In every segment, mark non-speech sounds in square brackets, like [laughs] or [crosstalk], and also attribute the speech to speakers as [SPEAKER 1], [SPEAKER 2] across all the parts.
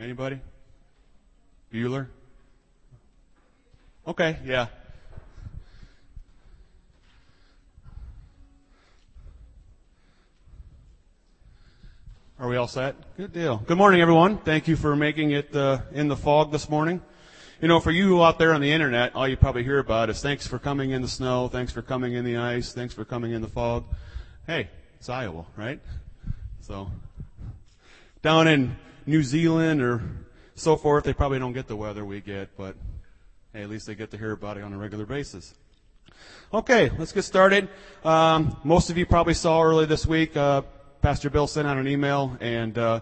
[SPEAKER 1] Anybody? Bueller? Okay, yeah. Are we all set? Good deal. Good morning, everyone. Thank you for making it uh, in the fog this morning. You know, for you out there on the internet, all you probably hear about is thanks for coming in the snow, thanks for coming in the ice, thanks for coming in the fog. Hey, it's Iowa, right? So, down in New Zealand or so forth, they probably don't get the weather we get, but hey, at least they get to hear about it on a regular basis. Okay, let's get started. Um, most of you probably saw early this week, uh, Pastor Bill sent out an email, and uh,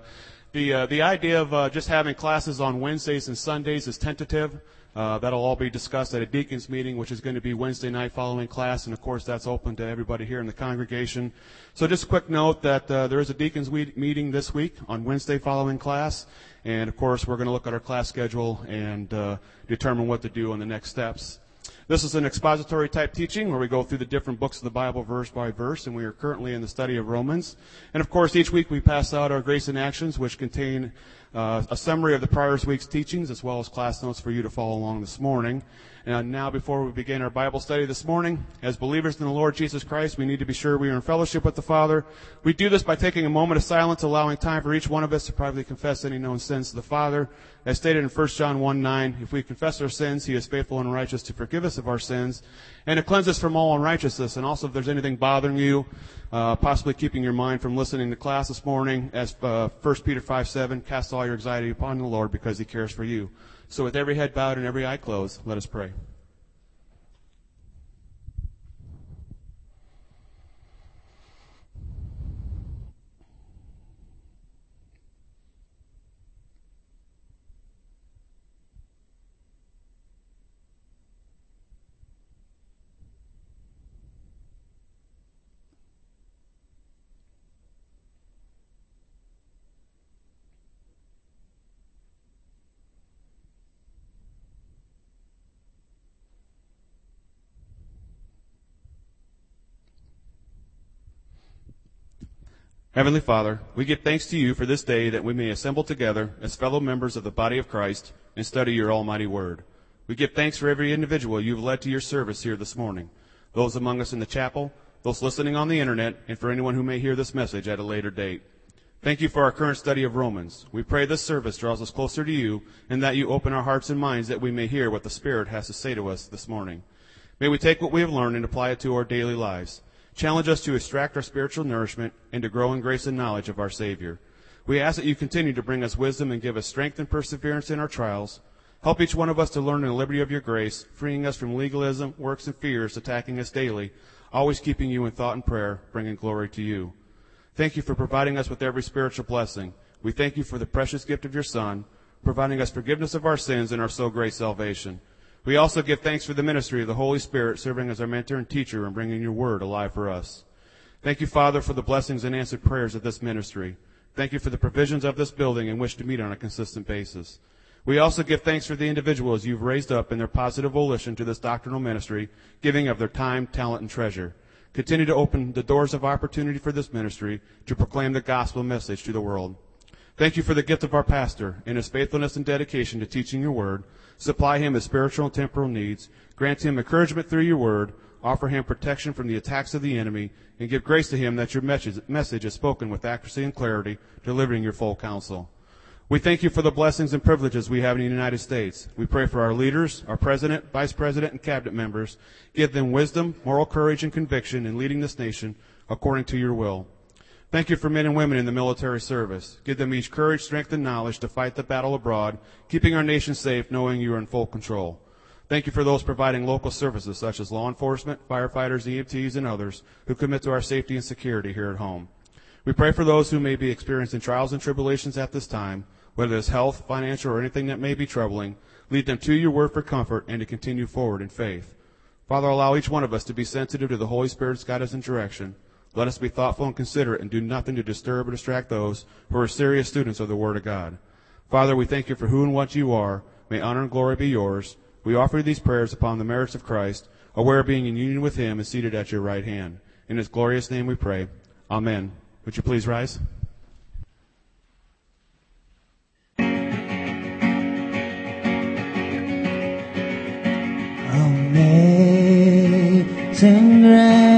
[SPEAKER 1] the uh, the idea of uh, just having classes on Wednesdays and Sundays is tentative. Uh, that'll all be discussed at a deacons meeting, which is going to be Wednesday night following class, and of course that's open to everybody here in the congregation. So just a quick note that uh, there is a deacons meeting this week on Wednesday following class, and of course we're going to look at our class schedule and uh, determine what to do on the next steps. This is an expository type teaching where we go through the different books of the Bible verse by verse, and we are currently in the study of Romans. And of course, each week we pass out our grace and actions, which contain uh, a summary of the prior week's teachings as well as class notes for you to follow along this morning. And now, before we begin our Bible study this morning, as believers in the Lord Jesus Christ, we need to be sure we are in fellowship with the Father. We do this by taking a moment of silence, allowing time for each one of us to privately confess any known sins to the Father. As stated in 1 John 1 9, if we confess our sins, He is faithful and righteous to forgive us of our sins and to cleanse us from all unrighteousness. And also, if there's anything bothering you, uh, possibly keeping your mind from listening to class this morning, as uh, 1 Peter 5 7, cast all your anxiety upon the Lord because He cares for you. So with every head bowed and every eye closed, let us pray. Heavenly Father, we give thanks to you for this day that we may assemble together as fellow members of the body of Christ and study your almighty word. We give thanks for every individual you've led to your service here this morning, those among us in the chapel, those listening on the internet, and for anyone who may hear this message at a later date. Thank you for our current study of Romans. We pray this service draws us closer to you and that you open our hearts and minds that we may hear what the Spirit has to say to us this morning. May we take what we have learned and apply it to our daily lives. Challenge us to extract our spiritual nourishment and to grow in grace and knowledge of our Savior. We ask that you continue to bring us wisdom and give us strength and perseverance in our trials. Help each one of us to learn in the liberty of your grace, freeing us from legalism, works, and fears attacking us daily, always keeping you in thought and prayer, bringing glory to you. Thank you for providing us with every spiritual blessing. We thank you for the precious gift of your Son, providing us forgiveness of our sins and our so great salvation. We also give thanks for the ministry of the Holy Spirit serving as our mentor and teacher and bringing your word alive for us. Thank you, Father, for the blessings and answered prayers of this ministry. Thank you for the provisions of this building in which to meet on a consistent basis. We also give thanks for the individuals you've raised up in their positive volition to this doctrinal ministry, giving of their time, talent, and treasure. Continue to open the doors of opportunity for this ministry to proclaim the gospel message to the world. Thank you for the gift of our pastor and his faithfulness and dedication to teaching your word. Supply him his spiritual and temporal needs. Grant him encouragement through your word. Offer him protection from the attacks of the enemy. And give grace to him that your message is spoken with accuracy and clarity, delivering your full counsel. We thank you for the blessings and privileges we have in the United States. We pray for our leaders, our president, vice president, and cabinet members. Give them wisdom, moral courage, and conviction in leading this nation according to your will. Thank you for men and women in the military service. Give them each courage, strength, and knowledge to fight the battle abroad, keeping our nation safe, knowing you are in full control. Thank you for those providing local services such as law enforcement, firefighters, EMTs, and others who commit to our safety and security here at home. We pray for those who may be experiencing trials and tribulations at this time, whether it's health, financial, or anything that may be troubling. Lead them to your word for comfort and to continue forward in faith. Father, allow each one of us to be sensitive to the Holy Spirit's guidance and direction. Let us be thoughtful and considerate and do nothing to disturb or distract those who are serious students of the Word of God. Father, we thank you for who and what you are. May honor and glory be yours. We offer these prayers upon the merits of Christ, aware of being in union with him and seated at your right hand. In his glorious name we pray. Amen. Would you please rise?
[SPEAKER 2] Amazing grace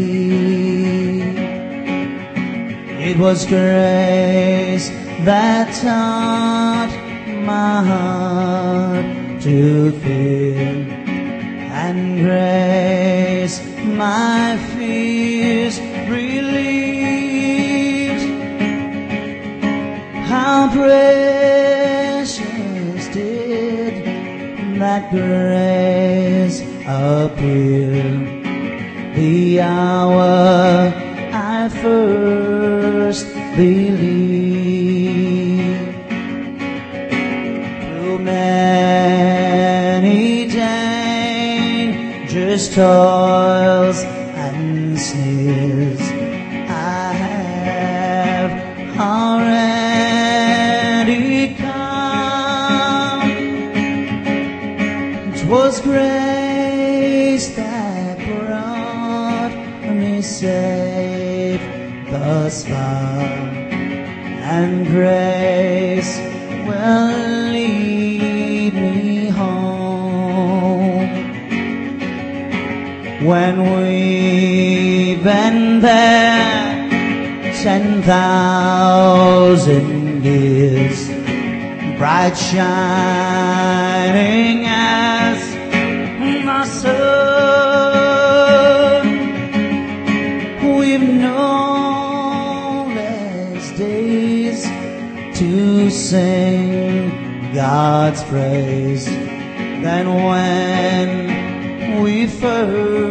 [SPEAKER 2] It was grace that taught my heart to fear, and grace my fears relieved. How precious did that grace appear the hour I first believed. Through many dangerous toils thousand years, bright shining as the sun. We've known less days to sing God's praise than when we first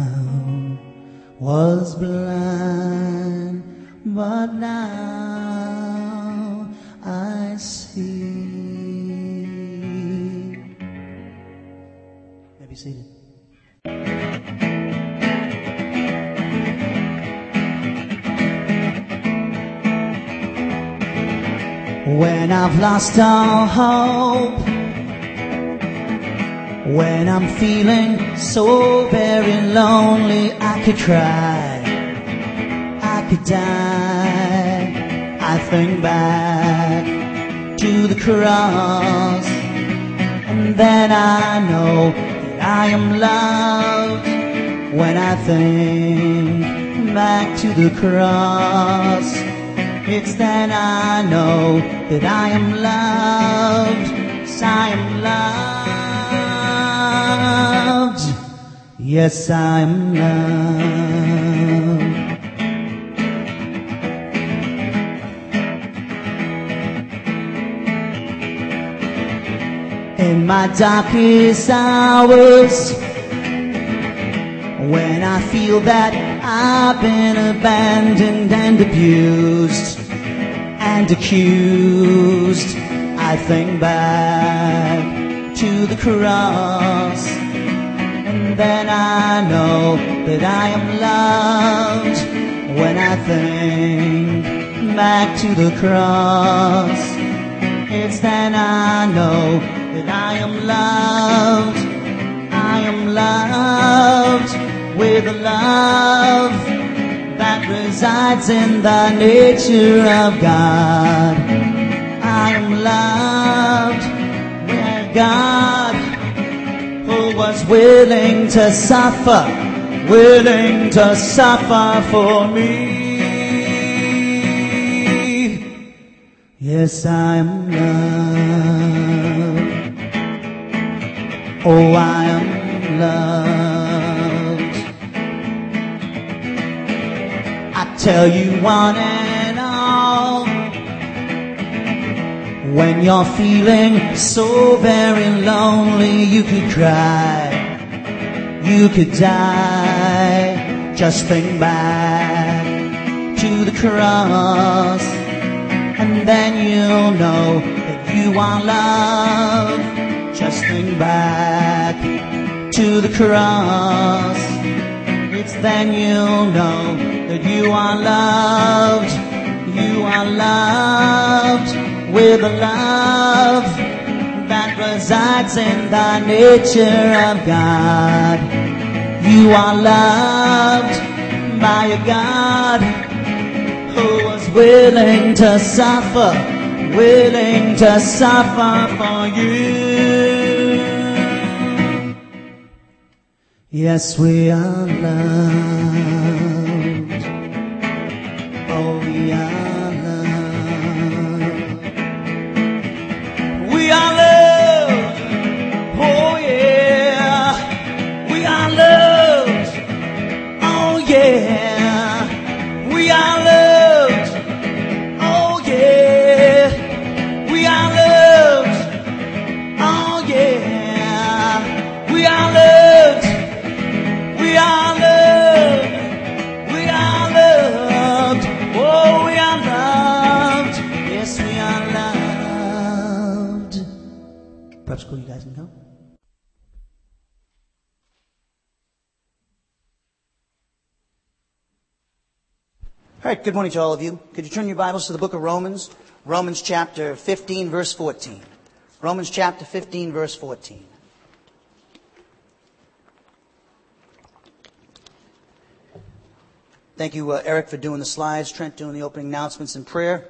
[SPEAKER 2] Was blind, but now I see. May be seated. When I've lost all hope, when I'm feeling so very lonely, I could cry, I could die. I think back to the cross, and then I know that I am loved. When I think back to the cross, it's then I know that I am loved. Yes, I am loved. Yes, I'm loved. In my darkest hours, when I feel that I've been abandoned and abused and accused, I think back to the cross, then I know that I am loved when I think back to the cross. It's then I know that I am loved. I am loved with a love that resides in the nature of God. I am loved where God was willing to suffer, willing to suffer for me. Yes, I am loved. Oh, I am loved. I tell you one and all, when you're feeling so very lonely, you could cry, you could die. Just think back to the cross, and then you'll know that you are loved. Just think back to the cross. It's then you'll know that you are loved. You are loved with a love resides in the nature of God. You are loved by a God who was willing to suffer, willing to suffer for you. Yes, we are loved. Right, good morning to all of you. Could you turn your Bibles to the book of Romans? Romans chapter 15, verse 14. Romans chapter 15, verse 14. Thank you, uh, Eric, for doing the slides, Trent doing the opening announcements and prayer,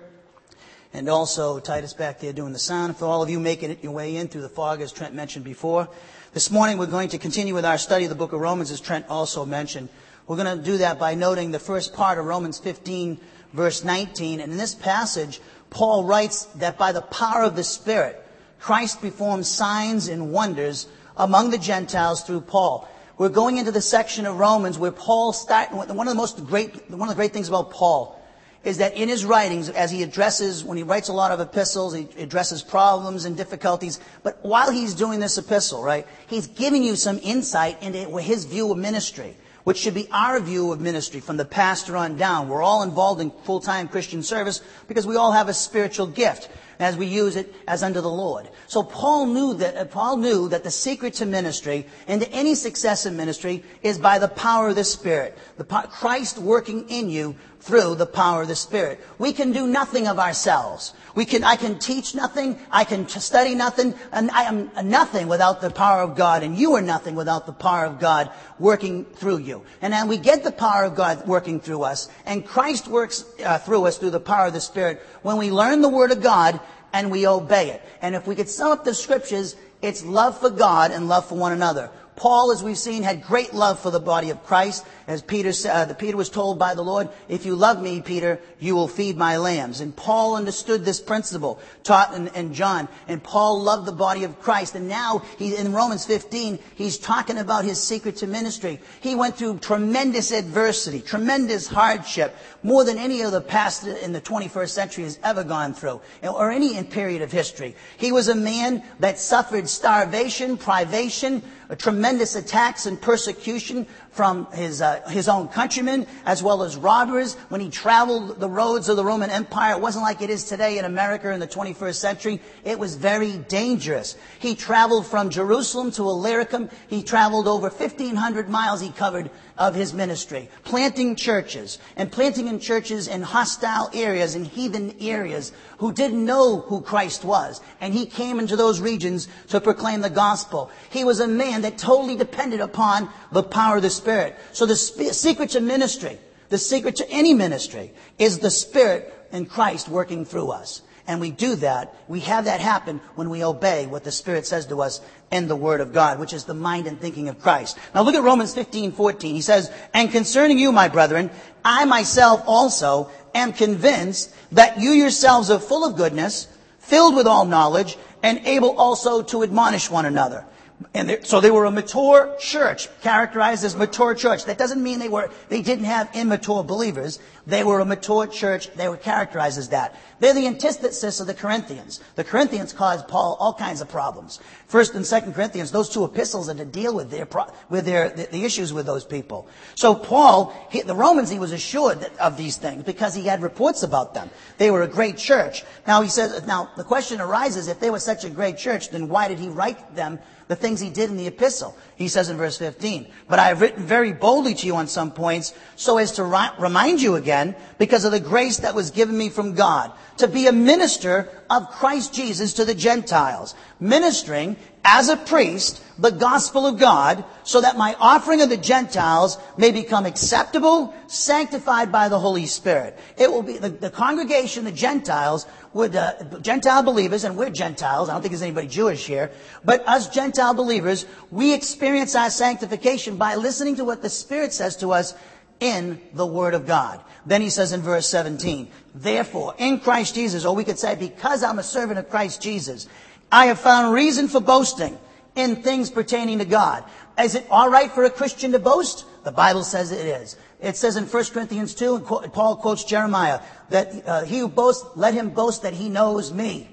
[SPEAKER 2] and also Titus back there doing the sound. For all of you making it your way in through the fog, as Trent mentioned before. This morning we're going to continue with our study of the book of Romans, as Trent also mentioned. We're going to do that by noting the first part of Romans 15, verse 19. And in this passage, Paul writes that by the power of the Spirit, Christ performs signs and wonders among the Gentiles through Paul. We're going into the section of Romans where Paul start, one of the most great, one of the great things about Paul is that in his writings, as he addresses, when he writes a lot of epistles, he addresses problems and difficulties. But while he's doing this epistle, right, he's giving you some insight into his view of ministry, which should be our view of ministry from the pastor on down. We're all involved in full-time Christian service because we all have a spiritual gift as we use it as unto the Lord. So Paul knew that uh, Paul knew that the secret to ministry and to any success in ministry is by the power of the Spirit. The Christ working in you through the power of the Spirit. We can do nothing of ourselves. We can, I can teach nothing. I can study nothing. And I am nothing without the power of God. And you are nothing without the power of God working through you. And then we get the power of God working through us. And Christ works uh, through us through the power of the Spirit when we learn the Word of God and we obey it. And if we could sum up the scriptures, it's love for God and love for one another. Paul, as we've seen, had great love for the body of Christ. As Peter, uh, Peter was told by the Lord, if you love me, Peter, you will feed my lambs. And Paul understood this principle taught in, in John. And Paul loved the body of Christ. And now he, in Romans 15, he's talking about his secret to ministry. He went through tremendous adversity, tremendous hardship, more than any other pastor in the 21st century has ever gone through, or any period of history. He was a man that suffered starvation, privation, tremendous attacks and persecution from his, uh, his own countrymen as well as robbers. When he traveled the roads of the Roman Empire, it wasn't like it is today in America in the 21st century. It was very dangerous. He traveled from Jerusalem to Illyricum. He traveled over 1,500 miles he covered of his ministry, planting churches and planting in churches in hostile areas, in heathen areas who didn't know who Christ was. And he came into those regions to proclaim the gospel. He was a man that totally depended upon the power of the Spirit. So the sp- secret to ministry, the secret to any ministry is the Spirit in Christ working through us. And we do that, we have that happen when we obey what the Spirit says to us in the Word of God, which is the mind and thinking of Christ. Now look at Romans 15, 14. He says, And concerning you, my brethren, I myself also am convinced that you yourselves are full of goodness, filled with all knowledge, and able also to admonish one another. And so they were a mature church, characterized as mature church. That doesn't mean they were, they didn't have immature believers. They were a mature church. They were characterized as that. They're the antithesis of the Corinthians. The Corinthians caused Paul all kinds of problems. First and Second Corinthians, those two epistles are to deal with their, with their, the, the issues with those people. So Paul, he, the Romans, he was assured of these things because he had reports about them. They were a great church. Now he says, now the question arises, if they were such a great church, then why did he write them the things he did in the epistle. He says in verse 15, but I have written very boldly to you on some points so as to ri- remind you again because of the grace that was given me from God to be a minister of Christ Jesus to the Gentiles, ministering as a priest the gospel of God so that my offering of the Gentiles may become acceptable, sanctified by the Holy Spirit. It will be the, the congregation, the Gentiles, would, uh, Gentile believers, and we're Gentiles, I don't think there's anybody Jewish here, but us Gentile believers, we experience our sanctification by listening to what the Spirit says to us in the Word of God. Then he says in verse 17, Therefore, in Christ Jesus, or we could say, because I'm a servant of Christ Jesus, I have found reason for boasting in things pertaining to God. Is it all right for a Christian to boast? The Bible says it is. It says in 1 Corinthians 2, and Paul quotes Jeremiah, that uh, he who boasts, let him boast that he knows me.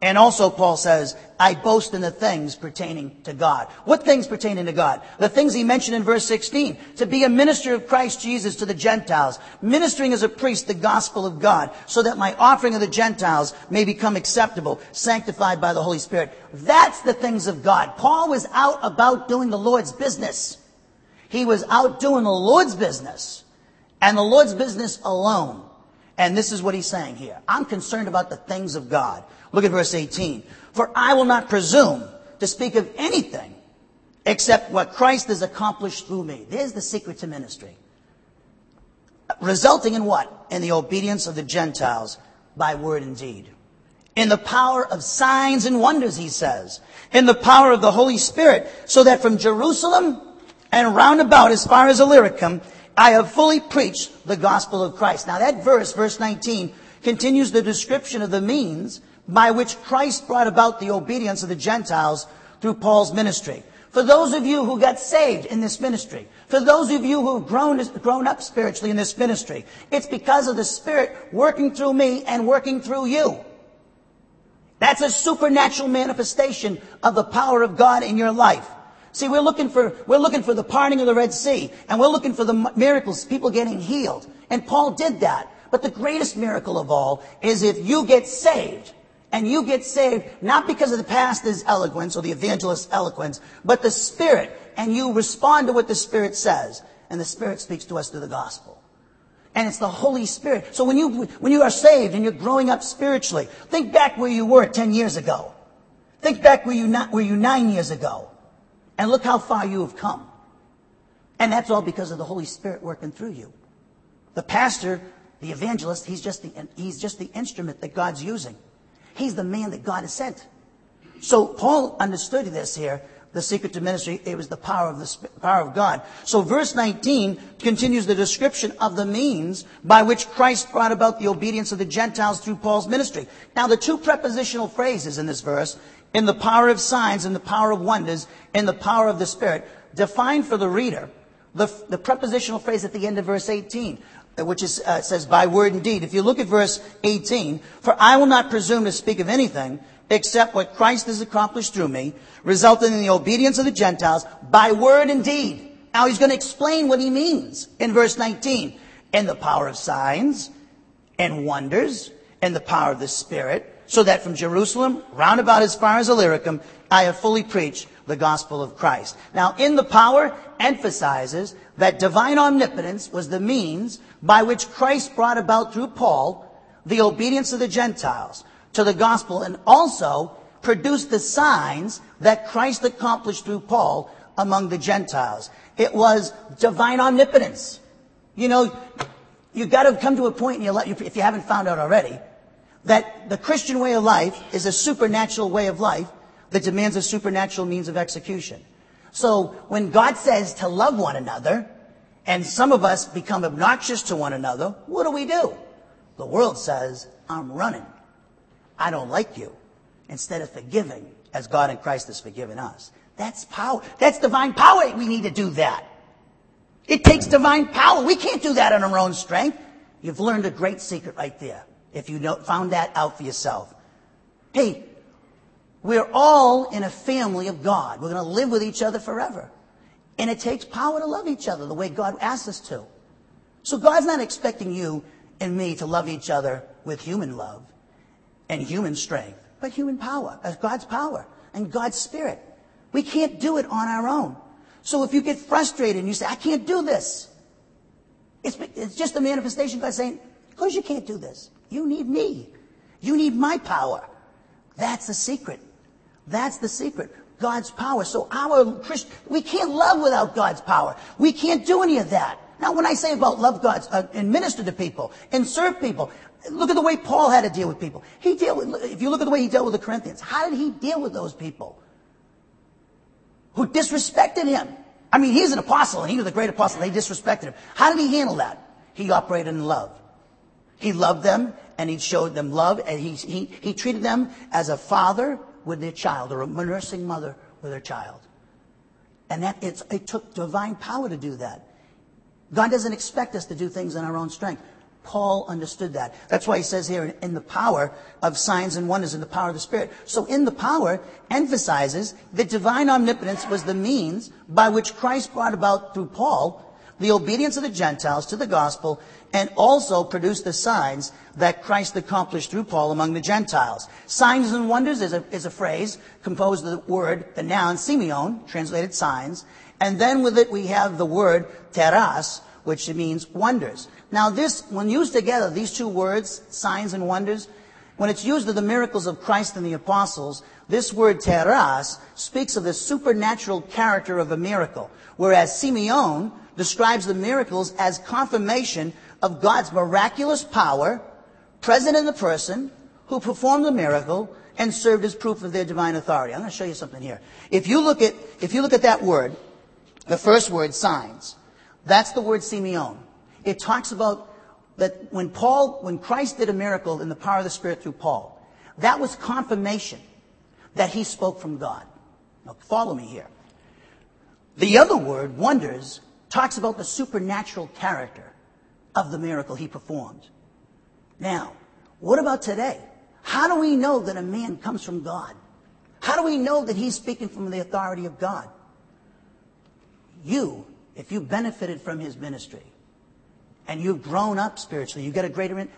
[SPEAKER 2] And also Paul says, I boast in the things pertaining to God. What things pertaining to God? The things he mentioned in verse 16. To be a minister of Christ Jesus to the Gentiles. Ministering as a priest the gospel of God. So that my offering of the Gentiles may become acceptable. Sanctified by the Holy Spirit. That's the things of God. Paul was out about doing the Lord's business. He was out doing the Lord's business. And the Lord's business alone. And this is what he's saying here. I'm concerned about the things of God. Look at verse 18. For I will not presume to speak of anything except what Christ has accomplished through me. There's the secret to ministry. Resulting in what? In the obedience of the Gentiles by word and deed. In the power of signs and wonders, he says. In the power of the Holy Spirit, so that from Jerusalem and round about as far as Illyricum, I have fully preached the gospel of Christ. Now that verse, verse 19, continues the description of the means by which Christ brought about the obedience of the Gentiles through Paul's ministry. For those of you who got saved in this ministry, for those of you who've grown, grown up spiritually in this ministry, it's because of the Spirit working through me and working through you. That's a supernatural manifestation of the power of God in your life. See, we're looking for, we're looking for the parting of the Red Sea, and we're looking for the miracles, people getting healed. And Paul did that. But the greatest miracle of all is if you get saved. And you get saved not because of the pastor's eloquence or the evangelist's eloquence, but the Spirit. And you respond to what the Spirit says. And the Spirit speaks to us through the gospel. And it's the Holy Spirit. So when you, when you are saved and you're growing up spiritually, think back where you were 10 years ago. Think back where you, not, where you nine years ago. And look how far you have come. And that's all because of the Holy Spirit working through you. The pastor, the evangelist, he's just the, he's just the instrument that God's using. He's the man that God has sent. So Paul understood this here. The secret to ministry, it was the power of the power of God. So verse 19 continues the description of the means by which Christ brought about the obedience of the Gentiles through Paul's ministry. Now the two prepositional phrases in this verse, in the power of signs, in the power of wonders, in the power of the Spirit, define for the reader the, the prepositional phrase at the end of verse 18 which is, uh, says by word and deed. If you look at verse 18, for I will not presume to speak of anything except what Christ has accomplished through me, resulting in the obedience of the Gentiles by word and deed. Now he's going to explain what he means in verse 19. In the power of signs and wonders and the power of the Spirit, so that from Jerusalem, round about as far as Illyricum, I have fully preached the gospel of Christ. Now, in the power emphasizes that divine omnipotence was the means by which Christ brought about through Paul the obedience of the Gentiles to the gospel and also produced the signs that Christ accomplished through Paul among the Gentiles. It was divine omnipotence. You know, you've got to come to a point in your life, if you haven't found out already, that the Christian way of life is a supernatural way of life that demands a supernatural means of execution. So when God says to love one another, and some of us become obnoxious to one another, what do we do? The world says, I'm running. I don't like you. Instead of forgiving as God in Christ has forgiven us. That's power. That's divine power. We need to do that. It takes divine power. We can't do that on our own strength. You've learned a great secret right there. If you found that out for yourself. Hey, we're all in a family of God. We're going to live with each other forever. And it takes power to love each other the way God asks us to. So God's not expecting you and me to love each other with human love and human strength, but human power, as God's power and God's spirit. We can't do it on our own. So if you get frustrated and you say, I can't do this, it's, it's just a manifestation God saying, because you can't do this. You need me. You need my power. That's the secret. That's the secret. God's power. So our Christian, we can't love without God's power. We can't do any of that. Now, when I say about love God uh, and minister to people and serve people, look at the way Paul had to deal with people. He dealt with, if you look at the way he dealt with the Corinthians, how did he deal with those people who disrespected him? I mean, he's an apostle and he was a great apostle. They disrespected him. How did he handle that? He operated in love. He loved them and he showed them love and he, he, he treated them as a father with their child or a nursing mother with her child. And that it took divine power to do that. God doesn't expect us to do things in our own strength. Paul understood that. That's why he says here, in the power of signs and wonders, in the power of the Spirit. So in the power emphasizes that divine omnipotence was the means by which Christ brought about through Paul the obedience of the Gentiles to the gospel and also produce the signs that Christ accomplished through Paul among the Gentiles. Signs and wonders is a, is a phrase composed of the word, the noun, semeion, translated signs, and then with it we have the word teras, which means wonders. Now this, when used together, these two words, signs and wonders, when it's used of the miracles of Christ and the apostles, this word teras speaks of the supernatural character of a miracle, whereas semeion describes the miracles as confirmation of God's miraculous power present in the person who performed the miracle and served as proof of their divine authority. I'm going to show you something here. If you look at, if you look at that word, the first word, signs, that's the word semeion. It talks about that when Paul, when Christ did a miracle in the power of the Spirit through Paul, that was confirmation that he spoke from God. Now follow me here. The other word, wonders, talks about the supernatural character of the miracle he performed. Now, what about today? How do we know that a man comes from God? How do we know that he's speaking from the authority of God? You, if you benefited from his ministry, and you've grown up spiritually, you get a greater,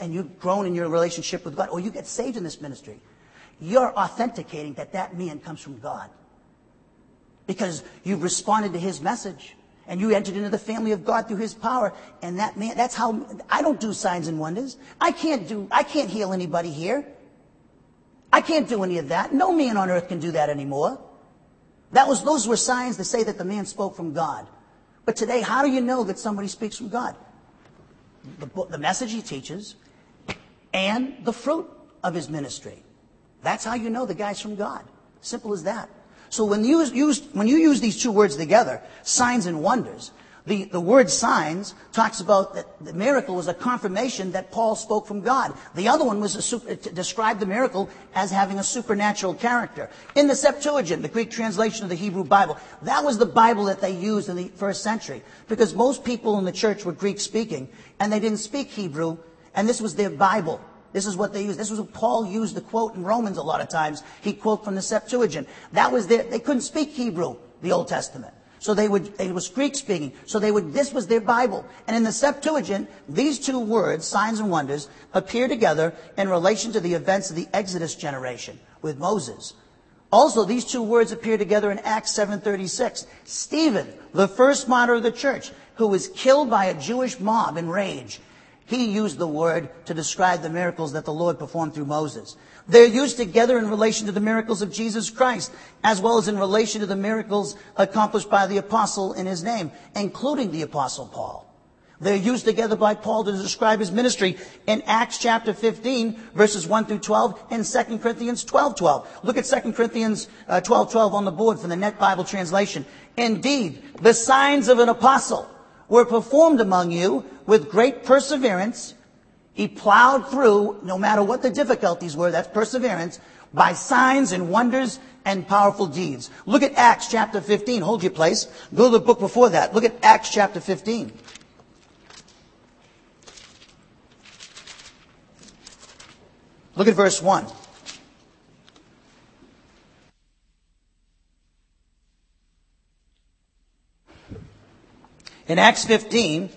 [SPEAKER 2] and you've grown in your relationship with God, or you get saved in this ministry, you're authenticating that that man comes from God. Because you've responded to his message and you entered into the family of God through his power. And that man, that's how, I don't do signs and wonders. I can't do, I can't heal anybody here. I can't do any of that. No man on earth can do that anymore. That was, those were signs to say that the man spoke from God. But today, how do you know that somebody speaks from God? The, the message he teaches and the fruit of his ministry. That's how you know the guy's from God. Simple as that. So when you use, when you use these two words together, signs and wonders, the, the word signs talks about that the miracle was a confirmation that Paul spoke from God. The other one was a super, uh, to describe the miracle as having a supernatural character. In the Septuagint, the Greek translation of the Hebrew Bible, that was the Bible that they used in the first century because most people in the church were Greek speaking and they didn't speak Hebrew and this was their Bible. This is what they used. This was what Paul used to quote in Romans a lot of times. He quote from the Septuagint. That was their, they couldn't speak Hebrew, the Old Testament. So they would, it was Greek speaking. So they would, this was their Bible. And in the Septuagint, these two words, signs and wonders, appear together in relation to the events of the Exodus generation with Moses. Also, these two words appear together in Acts 7.36. Stephen, the first martyr of the church, who was killed by a Jewish mob in rage, he used the word to describe the miracles that the Lord performed through Moses. They're used together in relation to the miracles of Jesus Christ, as well as in relation to the miracles accomplished by the apostle in his name, including the apostle Paul. They're used together by Paul to describe his ministry in Acts chapter 15, verses 1 through 12, and 2 Corinthians 12, 12. Look at 2 Corinthians uh, 12, 12 on the board from the Net Bible translation. Indeed, the signs of an apostle were performed among you with great perseverance He plowed through, no matter what the difficulties were, that's perseverance, by signs and wonders and powerful deeds. Look at Acts chapter 15. Hold your place. Go to the book before that. Look at Acts chapter 15. Look at verse 1. In Acts 15,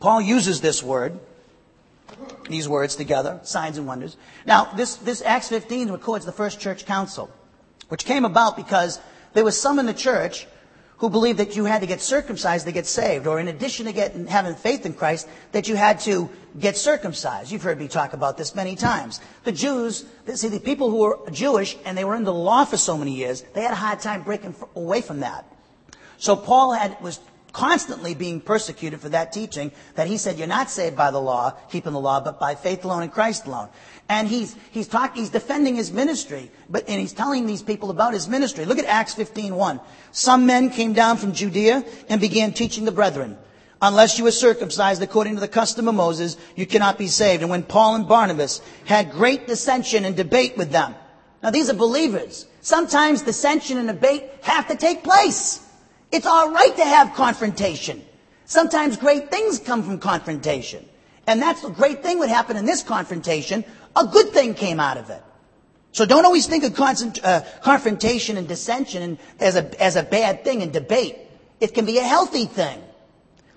[SPEAKER 2] Paul uses this word, these words together, signs and wonders. Now, this, this Acts 15 records the first church council, which came about because there was some in the church who believed that you had to get circumcised to get saved, or in addition to getting, having faith in Christ, that you had to get circumcised. You've heard me talk about this many times. The Jews, see, the people who were Jewish and they were in the law for so many years, they had a hard time breaking away from that. So Paul had, was constantly being persecuted for that teaching that he said you're not saved by the law, keeping the law, but by faith alone in Christ alone. And he's, he's talking, he's defending his ministry, but, and he's telling these people about his ministry. Look at Acts 15.1. Some men came down from Judea and began teaching the brethren. Unless you are circumcised according to the custom of Moses, you cannot be saved. And when Paul and Barnabas had great dissension and debate with them. Now these are believers. Sometimes dissension and debate have to take place. It's all right to have confrontation. Sometimes great things come from confrontation. And that's the great thing would happen in this confrontation. A good thing came out of it. So don't always think of uh, confrontation and dissension as a, as a bad thing in debate. It can be a healthy thing.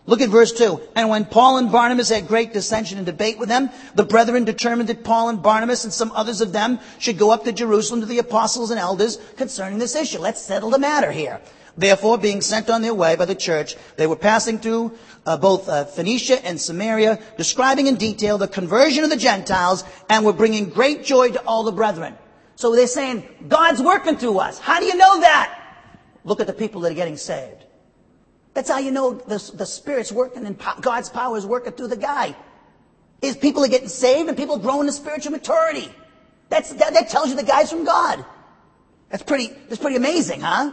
[SPEAKER 2] Look at verse 2. And when Paul and Barnabas had great dissension and debate with them, the brethren determined that Paul and Barnabas and some others of them should go up to Jerusalem to the apostles and elders concerning this issue. Let's settle the matter here. Therefore, being sent on their way by the church, they were passing through uh, both uh, Phoenicia and Samaria, describing in detail the conversion of the Gentiles, and were bringing great joy to all the brethren. So they're saying, God's working through us. How do you know that? Look at the people that are getting saved. That's how you know the, the Spirit's working and po- God's power is working through the guy. Is people are getting saved and people growing in spiritual maturity. That's, that, that tells you the guy's from God. That's pretty, that's pretty amazing, huh?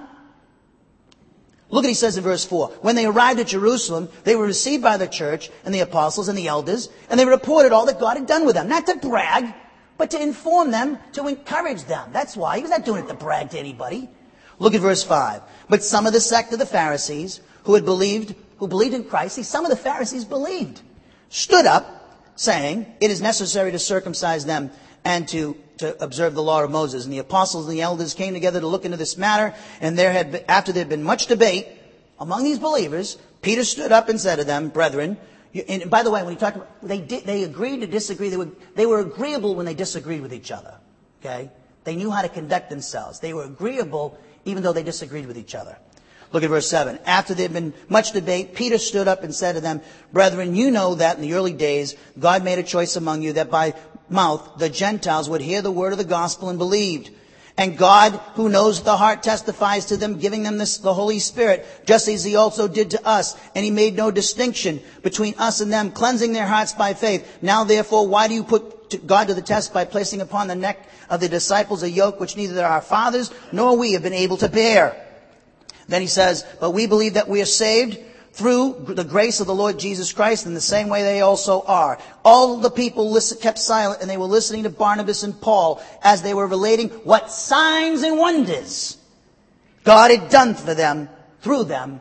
[SPEAKER 2] Look what he says in verse 4. When they arrived at Jerusalem, they were received by the church and the apostles and the elders, and they reported all that God had done with them. Not to brag, but to inform them, to encourage them. That's why. He was not doing it to brag to anybody. Look at verse 5. But some of the sect of the Pharisees who had believed, who believed in Christ, see, some of the Pharisees believed, stood up, saying, It is necessary to circumcise them and to to observe the law of Moses. And the apostles and the elders came together to look into this matter. And there had been, after there had been much debate among these believers, Peter stood up and said to them, Brethren, and by the way, when he talked about, they, did, they agreed to disagree. They, would, they were agreeable when they disagreed with each other. Okay? They knew how to conduct themselves. They were agreeable even though they disagreed with each other. Look at verse 7. After there had been much debate, Peter stood up and said to them, Brethren, you know that in the early days God made a choice among you that by mouth the Gentiles would hear the word of the gospel and believed. And God, who knows the heart, testifies to them, giving them this, the Holy Spirit, just as He also did to us. And He made no distinction between us and them, cleansing their hearts by faith. Now therefore, why do you put God to the test by placing upon the neck of the disciples a yoke which neither our fathers nor we have been able to bear? Then He says, but we believe that we are saved through the grace of the Lord Jesus Christ in the same way they also are. All the people listen, kept silent and they were listening to Barnabas and Paul as they were relating what signs and wonders God had done for them, through them,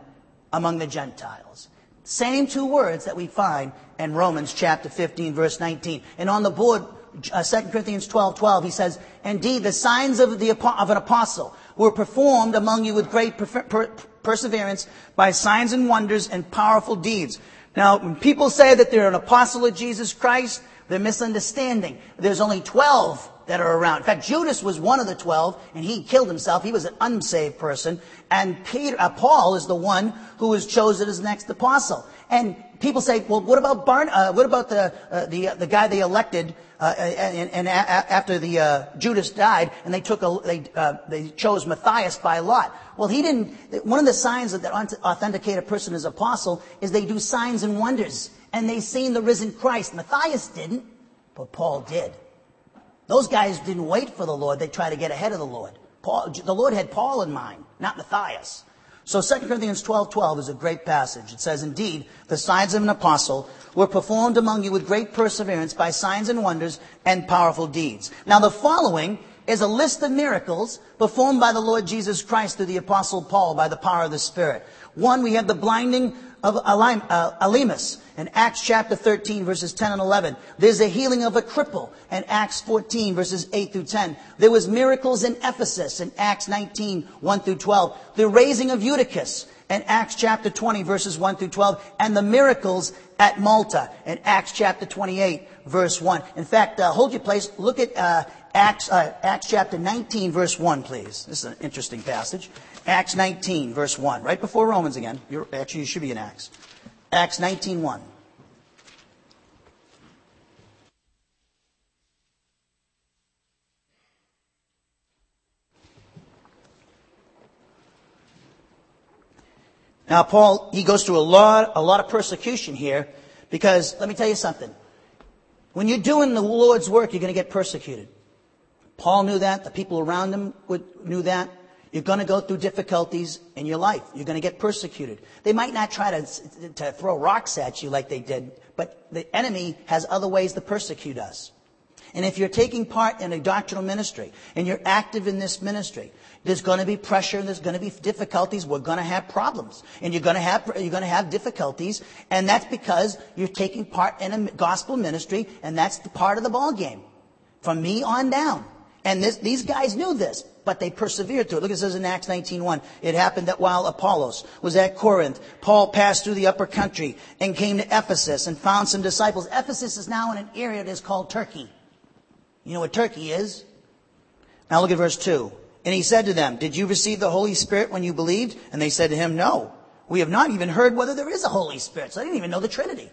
[SPEAKER 2] among the Gentiles. Same two words that we find in Romans chapter 15 verse 19. And on the board, uh, 2 Corinthians 12, 12, he says, Indeed, the signs of, the, of an apostle were performed among you with great per- per- perseverance by signs and wonders and powerful deeds. Now, when people say that they're an apostle of Jesus Christ, they're misunderstanding. There's only 12 that are around. In fact, Judas was one of the 12, and he killed himself. He was an unsaved person. And Peter, uh, Paul is the one who was chosen as next apostle. And people say, well, what about Barn, uh, what about the, uh, the, uh, the guy they elected uh, and, and a- after the uh, Judas died, and they took a, they they chose Matthias by lot. Well, he didn't. One of the signs that authenticate a person as apostle is they do signs and wonders, and they've seen the risen Christ. Matthias didn't, but Paul did. Those guys didn't wait for the Lord; they tried to get ahead of the Lord. Paul, the Lord had Paul in mind, not Matthias. So 2 Corinthians 12, 12 is a great passage. It says, Indeed, the signs of an apostle were performed among you with great perseverance by signs and wonders and powerful deeds. Now the following is a list of miracles performed by the Lord Jesus Christ through the apostle Paul by the power of the Spirit. One, we have the blinding of Elim- uh, in Acts chapter 13 verses 10 and 11. There's a healing of a cripple in Acts 14 verses 8 through 10. There was miracles in Ephesus in Acts 19 1 through 12. The raising of Eutychus in Acts chapter 20 verses 1 through 12 and the miracles at Malta in Acts chapter 28 verse 1. In fact, uh, hold your place. Look at uh, Acts, uh, Acts chapter 19 verse 1 please. This is an interesting passage. Acts 19 verse 1. Right before Romans again. You're, actually, you should be in Acts. Acts 19 1. Now, Paul, he goes through a lot, a lot of persecution here because let me tell you something. When you're doing the Lord's work, you're going to get persecuted. Paul knew that. The people around him would, knew that. You're going to go through difficulties in your life. You're going to get persecuted. They might not try to, to throw rocks at you like they did, but the enemy has other ways to persecute us. And if you're taking part in a doctrinal ministry and you're active in this ministry, there's going to be pressure and there's going to be difficulties. We're going to have problems and you're going to have, you're going to have difficulties. And that's because you're taking part in a gospel ministry and that's the part of the ball game from me on down. And this, these guys knew this, but they persevered through it. Look, it says in Acts 19.1, it happened that while Apollos was at Corinth, Paul passed through the upper country and came to Ephesus and found some disciples. Ephesus is now in an area that is called Turkey. You know what Turkey is? Now look at verse 2. And he said to them, Did you receive the Holy Spirit when you believed? And they said to him, No. We have not even heard whether there is a Holy Spirit. So they didn't even know the Trinity.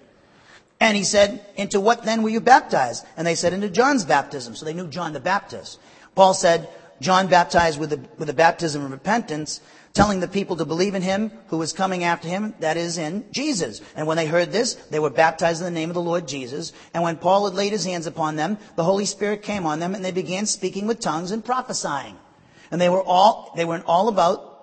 [SPEAKER 2] And he said, Into what then were you baptized? And they said, Into John's baptism. So they knew John the Baptist. Paul said, John baptized with the, with the baptism of repentance, telling the people to believe in him who was coming after him, that is in Jesus. And when they heard this, they were baptized in the name of the Lord Jesus. And when Paul had laid his hands upon them, the Holy Spirit came on them and they began speaking with tongues and prophesying. And they were all, they were all about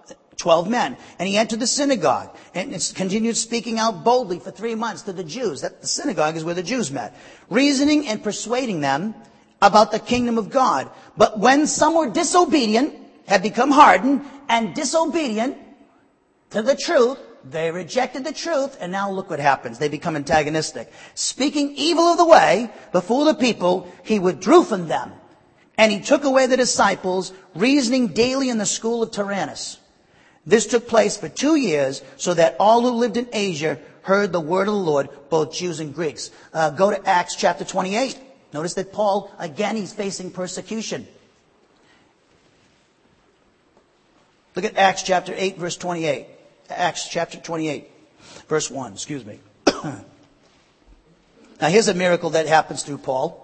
[SPEAKER 2] 12 men. And he entered the synagogue and continued speaking out boldly for three months to the Jews. That the synagogue is where the Jews met. Reasoning and persuading them about the kingdom of God. But when some were disobedient, had become hardened and disobedient to the truth, they rejected the truth, and now look what happens. They become antagonistic. Speaking evil of the way before the people, he withdrew from them. And he took away the disciples, reasoning daily in the school of Tyrannus. This took place for two years so that all who lived in Asia heard the word of the Lord, both Jews and Greeks. Uh, go to Acts chapter 28. Notice that Paul, again, he's facing persecution. Look at Acts chapter 8, verse 28. Acts chapter 28, verse 1, excuse me. [clears throat] now here's a miracle that happens through Paul.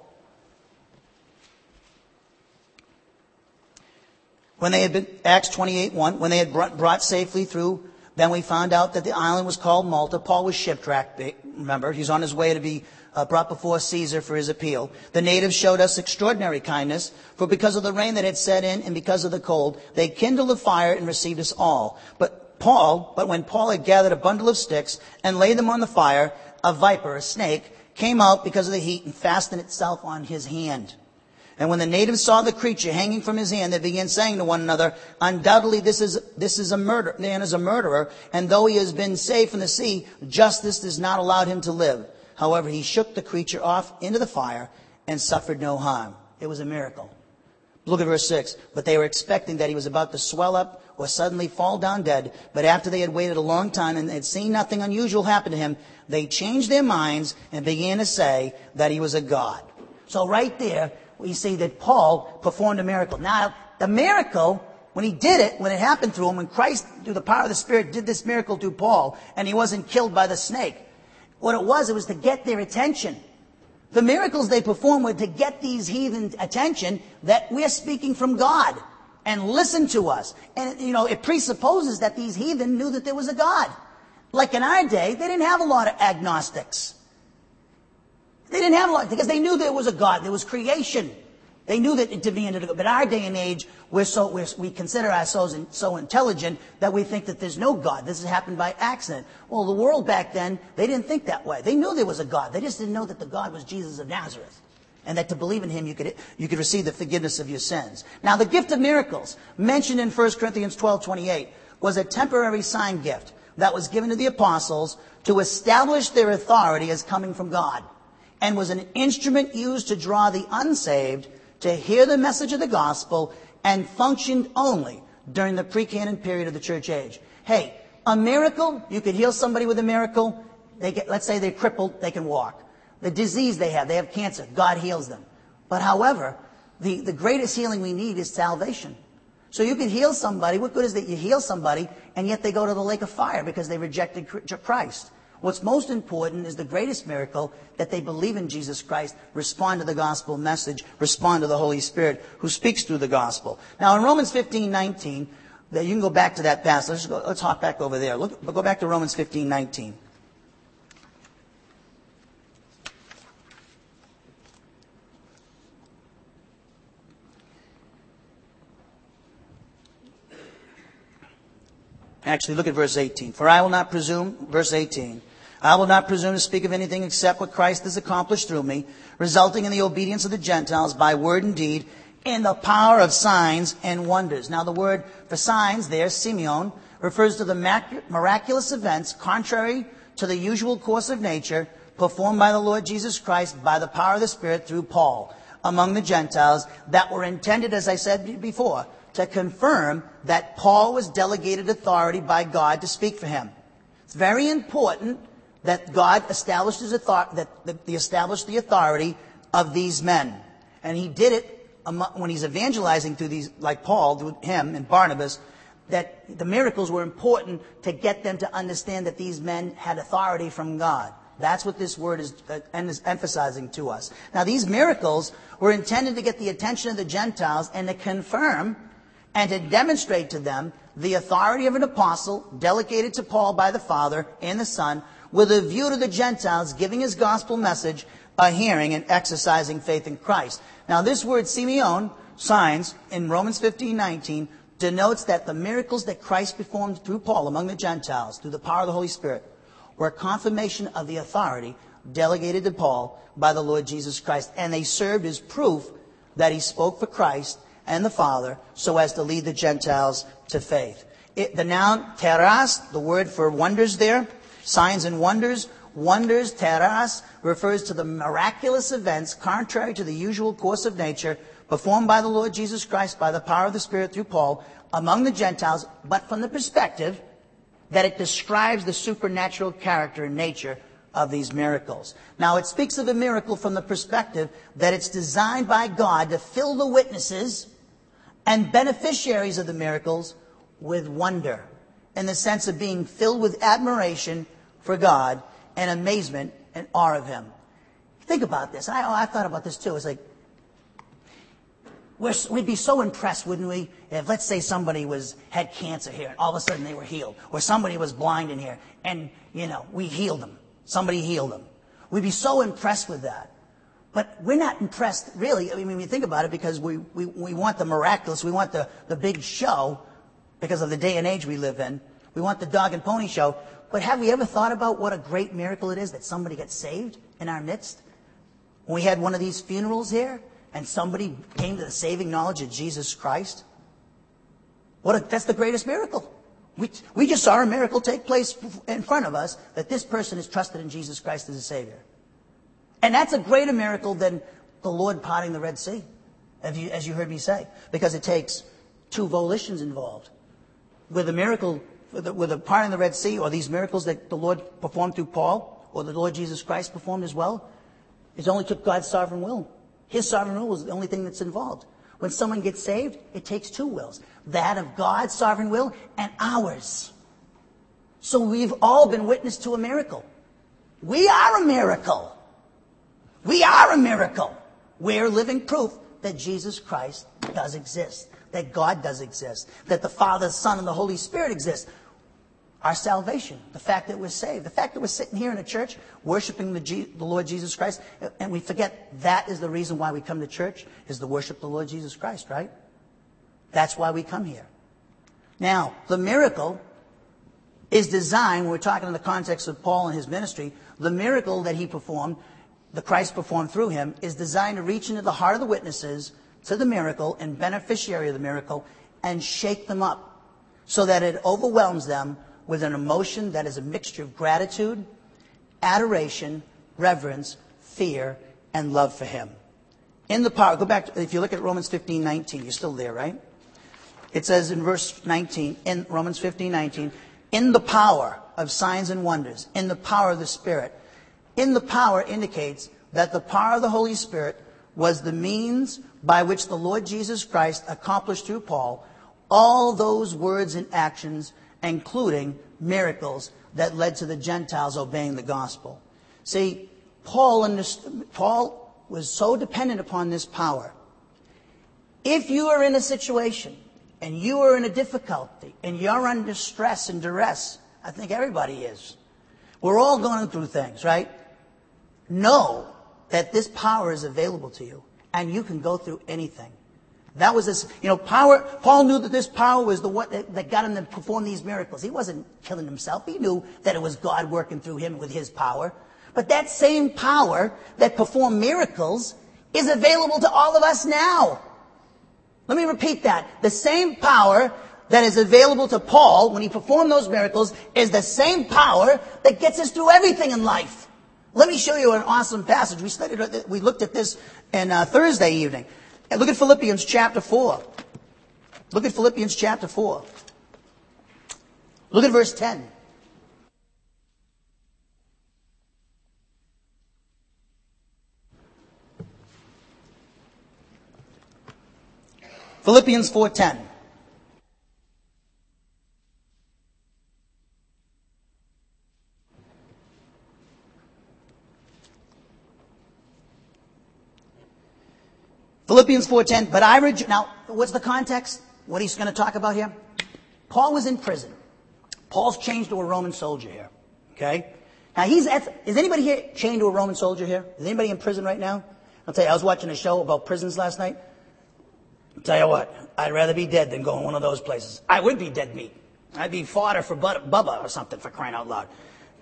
[SPEAKER 2] When they had been, Acts 28, 1, when they had brought, brought safely through, then we found out that the island was called Malta. Paul was shipwrecked, remember. He's on his way to be uh, brought before Caesar for his appeal. The natives showed us extraordinary kindness, for because of the rain that had set in and because of the cold, they kindled a fire and received us all. But Paul, but when Paul had gathered a bundle of sticks and laid them on the fire, a viper, a snake, came out because of the heat and fastened itself on his hand. And when the natives saw the creature hanging from his hand, they began saying to one another, undoubtedly this is, this is a murder, man is a murderer, and though he has been saved from the sea, justice does not allow him to live. However, he shook the creature off into the fire and suffered no harm. It was a miracle. Look at verse 6. But they were expecting that he was about to swell up or suddenly fall down dead. But after they had waited a long time and had seen nothing unusual happen to him, they changed their minds and began to say that he was a god. So right there, we see that Paul performed a miracle. Now, the miracle, when he did it, when it happened through him, when Christ, through the power of the Spirit, did this miracle through Paul, and he wasn't killed by the snake, what it was, it was to get their attention. The miracles they performed were to get these heathen attention that we're speaking from God and listen to us. And, you know, it presupposes that these heathen knew that there was a God. Like in our day, they didn't have a lot of agnostics. They didn't have a lot, because they knew there was a God, there was creation. They knew that it demanded a God. But our day and age, we're so, we're, we consider ourselves in, so intelligent that we think that there's no God. This has happened by accident. Well, the world back then, they didn't think that way. They knew there was a God. They just didn't know that the God was Jesus of Nazareth. And that to believe in him, you could, you could receive the forgiveness of your sins. Now, the gift of miracles, mentioned in 1 Corinthians 12, 28, was a temporary sign gift that was given to the apostles to establish their authority as coming from God and was an instrument used to draw the unsaved to hear the message of the gospel and functioned only during the pre-canon period of the church age. Hey, a miracle, you could heal somebody with a miracle. They get, let's say they're crippled, they can walk. The disease they have, they have cancer, God heals them. But however, the, the greatest healing we need is salvation. So you can heal somebody. What good is that you heal somebody and yet they go to the lake of fire because they rejected Christ? What's most important is the greatest miracle that they believe in Jesus Christ, respond to the gospel message, respond to the Holy Spirit who speaks through the gospel. Now in Romans 15, 19, you can go back to that passage. Let's, go, let's hop back over there. Look, go back to Romans 15, 19. Actually, look at verse 18. For I will not presume, verse 18, I will not presume to speak of anything except what Christ has accomplished through me, resulting in the obedience of the Gentiles by word and deed, in the power of signs and wonders. Now, the word for signs there, semeion, refers to the miraculous events contrary to the usual course of nature performed by the Lord Jesus Christ by the power of the Spirit through Paul among the Gentiles that were intended, as I said before, to confirm that Paul was delegated authority by God to speak for him. It's very important that God established his authority, that the, established the authority of these men. And he did it when he's evangelizing through these, like Paul, through him and Barnabas, that the miracles were important to get them to understand that these men had authority from God. That's what this word is, uh, is emphasizing to us. Now, these miracles were intended to get the attention of the Gentiles and to confirm and to demonstrate to them the authority of an apostle delegated to Paul by the Father and the Son with a view to the Gentiles giving his gospel message by hearing and exercising faith in Christ. Now this word semeion, signs, in Romans 15, 19, denotes that the miracles that Christ performed through Paul among the Gentiles, through the power of the Holy Spirit, were a confirmation of the authority delegated to Paul by the Lord Jesus Christ. And they served as proof that he spoke for Christ and the Father so as to lead the Gentiles to faith. It, the noun teras, the word for wonders there, signs and wonders, wonders, teras, refers to the miraculous events contrary to the usual course of nature performed by the Lord Jesus Christ by the power of the Spirit through Paul among the Gentiles, but from the perspective that it describes the supernatural character and nature of these miracles. Now, it speaks of a miracle from the perspective that it's designed by God to fill the witnesses and beneficiaries of the miracles with wonder in the sense of being filled with admiration for God and amazement and awe of Him. Think about this. I, oh, I thought about this too. It's like, we would be so impressed, wouldn't we, if let's say somebody was had cancer here and all of a sudden they were healed, or somebody was blind in here and you know we healed them. Somebody healed them. We'd be so impressed with that. But we're not impressed, really. I mean, when you think about it, because we, we, we want the miraculous, we want the, the big show because of the day and age we live in. We want the dog and pony show. But have we ever thought about what a great miracle it is that somebody gets saved in our midst? We had one of these funerals here and somebody came to the saving knowledge of Jesus Christ? What a, that's the greatest miracle. We, we just saw a miracle take place in front of us that this person is trusted in Jesus Christ as a Savior. And that's a greater miracle than the Lord parting the Red Sea, as you, as you heard me say, because it takes two volitions involved. With a miracle, with the with in the Red Sea, or these miracles that the Lord performed through Paul, or the Lord Jesus Christ performed as well, it only took God's sovereign will. His sovereign will was the only thing that's involved. When someone gets saved, it takes two wills. That of God's sovereign will and ours. So we've all been witness to a miracle. We are a miracle. We are a miracle. We're living proof that Jesus Christ does exist, that God does exist, that the Father, Son, and the Holy Spirit exist. our salvation, the fact that we're saved, the fact that we're sitting here in a church worshiping the, the Lord Jesus Christ, and we forget that is the reason why we come to church, is to worship the Lord Jesus Christ, right? That's why we come here. Now, the miracle is designed, we're talking in the context of Paul and his ministry, the miracle that he performed, the Christ performed through him, is designed to reach into the heart of the witnesses to the miracle and beneficiary of the miracle and shake them up so that it overwhelms them with an emotion that is a mixture of gratitude, adoration, reverence, fear, and love for him. In the power, go back, if you look at Romans 15, 19, you're still there, right? It says in verse 19, in Romans 15, 19, in the power of signs and wonders, in the power of the Spirit. In the power indicates that the power of the Holy Spirit was the means by which the Lord Jesus Christ accomplished through Paul all those words and actions including miracles that led to the Gentiles obeying the gospel. See, Paul, Paul was so dependent upon this power. If you are in a situation and you are in a difficulty and you're under stress and duress, I think everybody is. We're all going through things, right? Know that this power is available to you and you can go through anything. That was this, you know, power. Paul knew that this power was the one that, that got him to perform these miracles. He wasn't killing himself. He knew that it was God working through him with his power. But that same power that performed miracles is available to all of us now. Let me repeat that. The same power that is available to Paul when he performed those miracles is the same power that gets us through everything in life. Let me show you an awesome passage. We studied, we looked at this in uh, Thursday evening. Look at Philippians chapter 4. Look at Philippians chapter 4. Look at verse 10. Philippians 4:10. Philippians 4.10, but I rejoice. Now, what's the context? What he's going to talk about here? Paul was in prison. Paul's chained to a Roman soldier here. Okay? Now he's at, is anybody here chained to a Roman soldier here? Is anybody in prison right now? I'll tell you, I was watching a show about prisons last night. I'll tell you what, I'd rather be dead than go in one of those places. I would be dead meat. I'd be fodder for Bubba or something for crying out loud.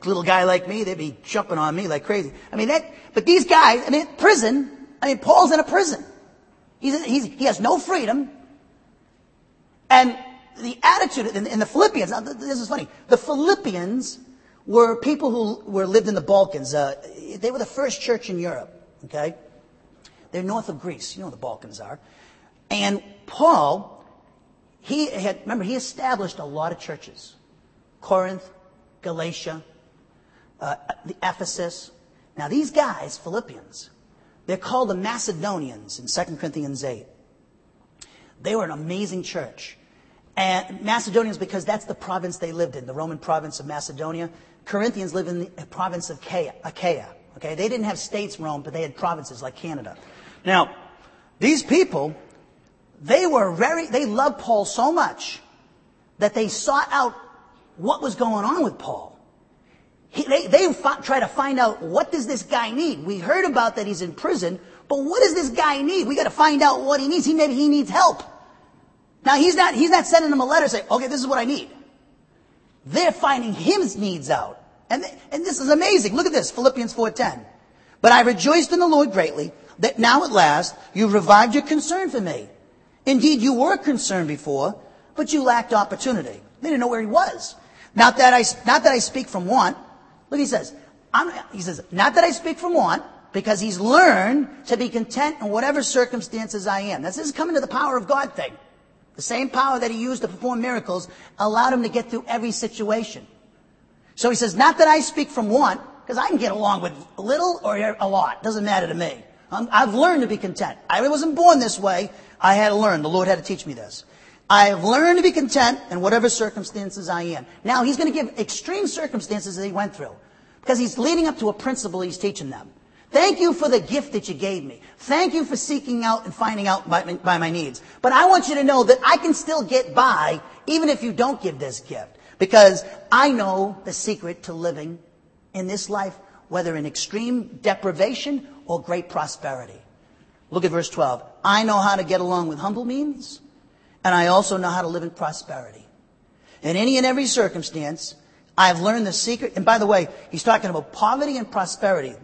[SPEAKER 2] Little guy like me, they'd be jumping on me like crazy. I mean, that, but these guys, I mean, prison, I mean, Paul's in a prison. He's, he's, he has no freedom. And the attitude in, in the Philippians, this is funny. The Philippians were people who were lived in the Balkans. Uh, they were the first church in Europe. Okay, they're north of Greece. You know the Balkans are. And Paul, he had remember he established a lot of churches: Corinth, Galatia, uh, the Ephesus. Now these guys, Philippians, they're called the Macedonians in 2 Corinthians 8. They were an amazing church. And Macedonians, because that's the province they lived in, the Roman province of Macedonia. Corinthians lived in the province of Achaia. Okay? They didn't have states, Rome, but they had provinces like Canada. Now, these people, they were very, they loved Paul so much that they sought out what was going on with Paul. He, they they try to find out what does this guy need. We heard about that he's in prison, but what does this guy need? We got to find out what he needs. He maybe he needs help. Now he's not he's not sending them a letter saying, okay, this is what I need. They're finding his needs out, and and this is amazing. Look at this, Philippians four ten. But I rejoiced in the Lord greatly that now at last you've revived your concern for me. Indeed, you were concerned before, but you lacked opportunity. They didn't know where he was. Not that I, not that I speak from want, Look, he says, he says, not that I speak from want, because he's learned to be content in whatever circumstances I am. This is coming to the power of God thing. The same power that he used to perform miracles allowed him to get through every situation. So he says, not that I speak from want, because I can get along with little or a lot. Doesn't matter to me. I've learned to be content. I wasn't born this way. I had to learn. The Lord had to teach me this. I have learned to be content in whatever circumstances I am. Now, he's going to give extreme circumstances that he went through because he's leading up to a principle he's teaching them. Thank you for the gift that you gave me. Thank you for seeking out and finding out by, by my needs. But I want you to know that I can still get by even if you don't give this gift. Because I know the secret to living in this life, whether in extreme deprivation or great prosperity. Look at verse 12. I know how to get along with humble means, and I also know how to live in prosperity. In any and every circumstance, I have learned the secret. And by the way, he's talking about poverty and prosperity.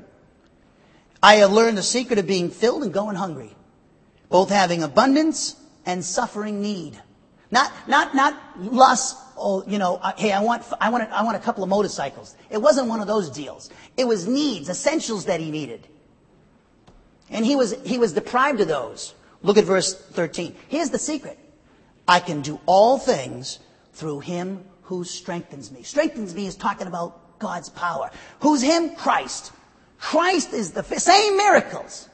[SPEAKER 2] I have learned the secret of being filled and going hungry, both having abundance and suffering need. Not, not, not lust. Oh, you know, hey, I want, I want, a, I want a couple of motorcycles. It wasn't one of those deals. It was needs, essentials that he needed. And he was, he was deprived of those. Look at verse 13. Here's the secret. I can do all things through him who strengthens me. Strengthens me is talking about God's power. Who's him? Christ. Christ is the same miracles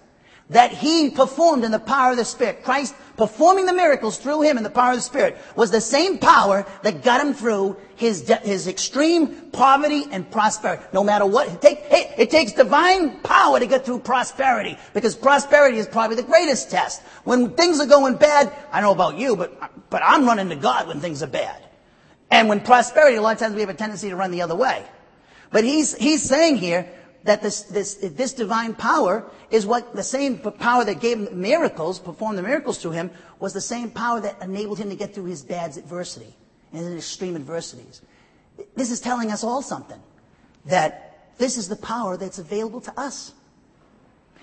[SPEAKER 2] that he performed in the power of the Spirit. Christ performing the miracles through him in the power of the Spirit was the same power that got him through his, his extreme poverty and prosperity. No matter what, it, take, hey, it takes divine power to get through prosperity because prosperity is probably the greatest test. When things are going bad, I know about you, but, but I'm running to God when things are bad. And when prosperity, a lot of times we have a tendency to run the other way. But he's, he's saying here, that this, this, this divine power is what the same power that gave him miracles, performed the miracles through him, was the same power that enabled him to get through his dad's adversity and his extreme adversities. This is telling us all something. That this is the power that's available to us.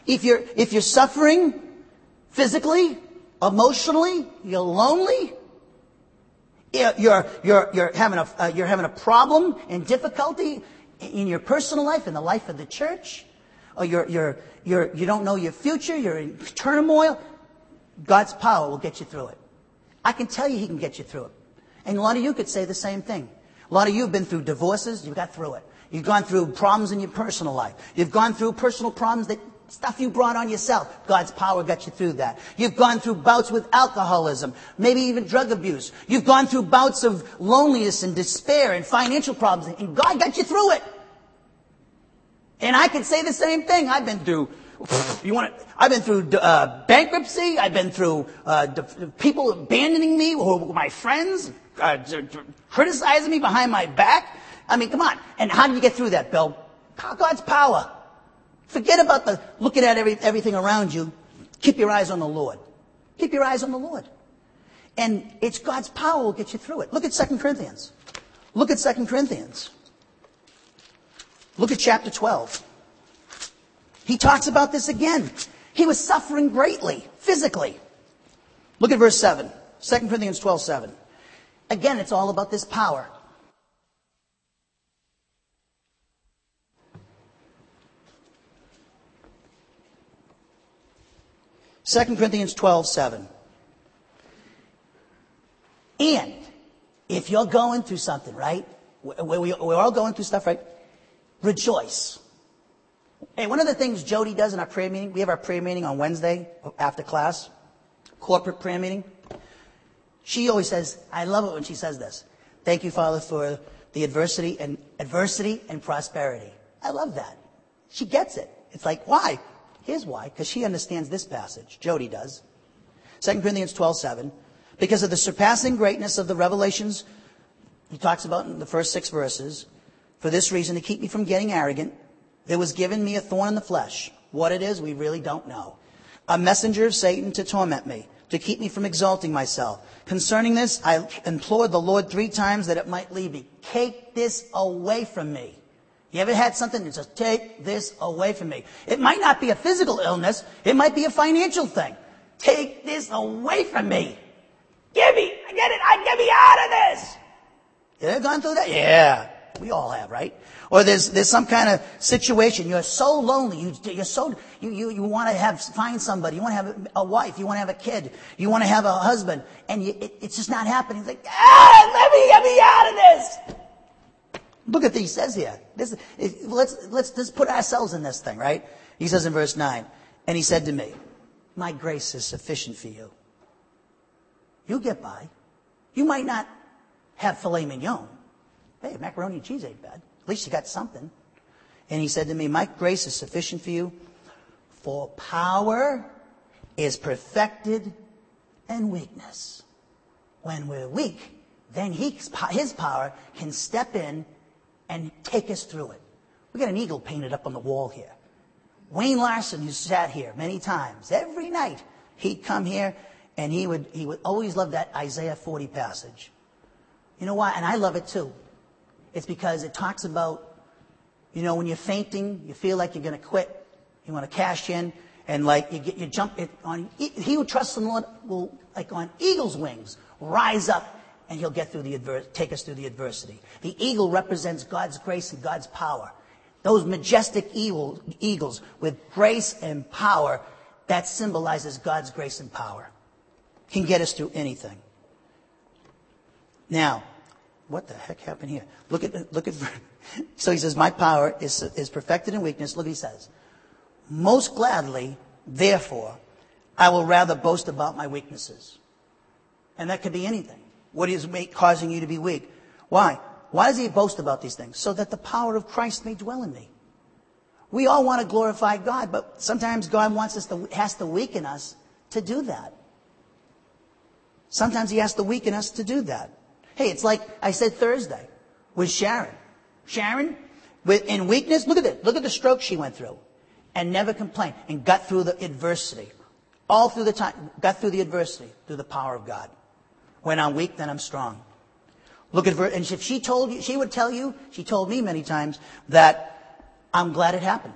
[SPEAKER 2] If you're, if you're suffering physically, emotionally, you're lonely, you're, you're, you're, having a, uh, you're having a problem and difficulty, in your personal life, in the life of the church, or you're, you're, you're, you don't know your future, you're in turmoil, God's power will get you through it. I can tell you He can get you through it. And a lot of you could say the same thing. A lot of you have been through divorces, you've got through it. You've gone through problems in your personal life. You've gone through personal problems that stuff you brought on yourself. God's power got you through that. You've gone through bouts with alcoholism, maybe even drug abuse. You've gone through bouts of loneliness and despair and financial problems, and God got you through it. And I could say the same thing. I've been through [laughs] you want I've been through uh, bankruptcy. I've been through uh, people abandoning me, or my friends uh, criticizing me behind my back. I mean, come on. And how do you get through that, Bill? God's power. Forget about the looking at every, everything around you. Keep your eyes on the Lord. Keep your eyes on the Lord. And it's God's power will get you through it. Look at 2 Corinthians. Look at 2 Corinthians. Look at chapter 12. He talks about this again. He was suffering greatly, physically. Look at verse 7. 2 Corinthians 12, 7. Again, it's all about this power. Second Corinthians 12, 7. And if you're going through something, right? We're all going through stuff, right? Rejoice. Hey, one of the things Jody does in our prayer meeting, we have our prayer meeting on Wednesday after class, corporate prayer meeting. She always says, I love it when she says this. Thank you, Father, for the adversity and adversity and prosperity. I love that. She gets it. It's like, why? Here's why. Because she understands this passage. Jody does. 2 Corinthians 12, 7. Because of the surpassing greatness of the revelations he talks about in the first six verses, for this reason, to keep me from getting arrogant, there was given me a thorn in the flesh. What it is, we really don't know. A messenger of Satan to torment me, to keep me from exalting myself. Concerning this, I implored the Lord three times that it might leave me. Take this away from me. You ever had something that says, take this away from me? It might not be a physical illness. It might be a financial thing. Take this away from me. Give me, I get it, I get me out of this. You ever gone through that? Yeah. We all have, right? Or there's, there's some kind of situation. You're so lonely. You, you're so, you, you, you want to have, find somebody. You want to have a wife. You want to have a kid. You want to have a husband. And you, it, it's just not happening. It's like, ah, let me get me out of this. Look at what he says here. This, let's, let's, let's put ourselves in this thing, right? He says in verse 9, and he said to me, my grace is sufficient for you. You'll get by. You might not have filet mignon, Hey, macaroni and cheese ain't bad. At least you got something. And he said to me, My grace is sufficient for you, for power is perfected in weakness. When we're weak, then he, his power can step in and take us through it. We got an eagle painted up on the wall here. Wayne Larson, who sat here many times, every night he'd come here and he would, he would always love that Isaiah 40 passage. You know why? And I love it too. It's because it talks about, you know, when you're fainting, you feel like you're going to quit, you want to cash in, and like you get, you jump it on, he who trusts in the Lord will, like on eagle's wings, rise up and he'll get through the adver- take us through the adversity. The eagle represents God's grace and God's power. Those majestic eagle, eagles with grace and power, that symbolizes God's grace and power. Can get us through anything. Now, what the heck happened here? Look at, look at, [laughs] so he says, my power is, is perfected in weakness. Look, he says, most gladly, therefore, I will rather boast about my weaknesses. And that could be anything. What is causing you to be weak? Why? Why does he boast about these things? So that the power of Christ may dwell in me. We all want to glorify God, but sometimes God wants us to, has to weaken us to do that. Sometimes he has to weaken us to do that. Hey, it's like I said Thursday with Sharon. Sharon, with, in weakness, look at it. Look at the stroke she went through and never complained and got through the adversity. All through the time, got through the adversity through the power of God. When I'm weak, then I'm strong. Look at her, and if she told you, she would tell you, she told me many times that I'm glad it happened.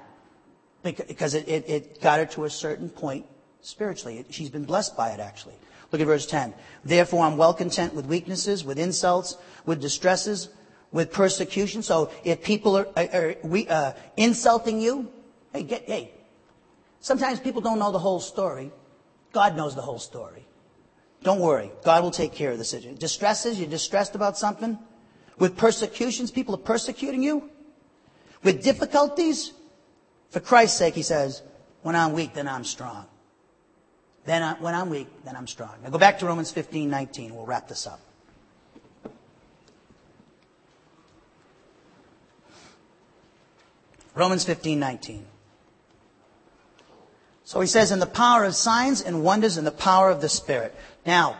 [SPEAKER 2] Because it, it, it got her to a certain point spiritually. She's been blessed by it actually. Look at verse 10. Therefore I'm well content with weaknesses, with insults, with distresses, with persecution. So if people are, are, are uh, insulting you, hey, get, hey. Sometimes people don't know the whole story. God knows the whole story. Don't worry. God will take care of the situation. Distresses, you're distressed about something? With persecutions, people are persecuting you? With difficulties? For Christ's sake, he says, when I'm weak, then I'm strong. Then I, when I'm weak, then I'm strong. Now go back to Romans 15, 19. We'll wrap this up. Romans 15, 19. So he says, in the power of signs and wonders and the power of the Spirit. Now,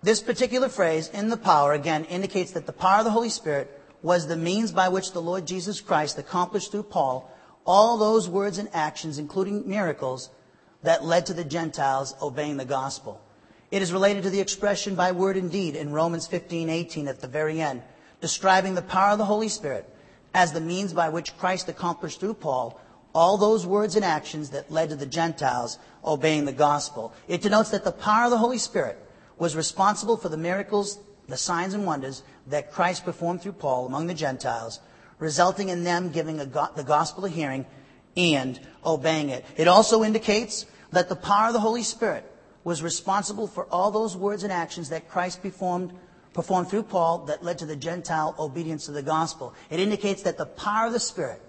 [SPEAKER 2] this particular phrase, in the power, again, indicates that the power of the Holy Spirit was the means by which the Lord Jesus Christ accomplished through Paul all those words and actions, including miracles, that led to the Gentiles obeying the gospel. It is related to the expression by word and deed in Romans 15, 18 at the very end, describing the power of the Holy Spirit as the means by which Christ accomplished through Paul all those words and actions that led to the Gentiles obeying the gospel. It denotes that the power of the Holy Spirit was responsible for the miracles, the signs and wonders that Christ performed through Paul among the Gentiles, resulting in them giving go- the gospel a hearing and obeying it. It also indicates that the power of the Holy Spirit was responsible for all those words and actions that Christ performed performed through Paul that led to the Gentile obedience to the gospel. It indicates that the power of the Spirit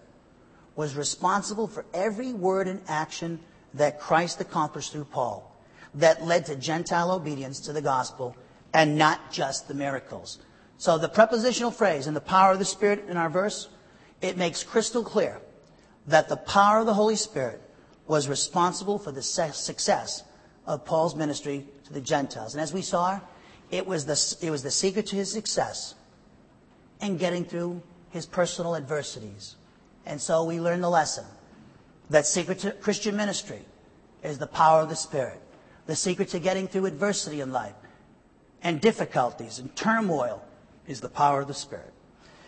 [SPEAKER 2] was responsible for every word and action that Christ accomplished through Paul that led to Gentile obedience to the gospel and not just the miracles. So the prepositional phrase and the power of the Spirit in our verse, it makes crystal clear that the power of the Holy Spirit was responsible for the success of Paul's ministry to the Gentiles. And as we saw, it was the, it was the secret to his success in getting through his personal adversities. And so we learn the lesson that secret to Christian ministry is the power of the Spirit. The secret to getting through adversity in life and difficulties and turmoil is the power of the Spirit.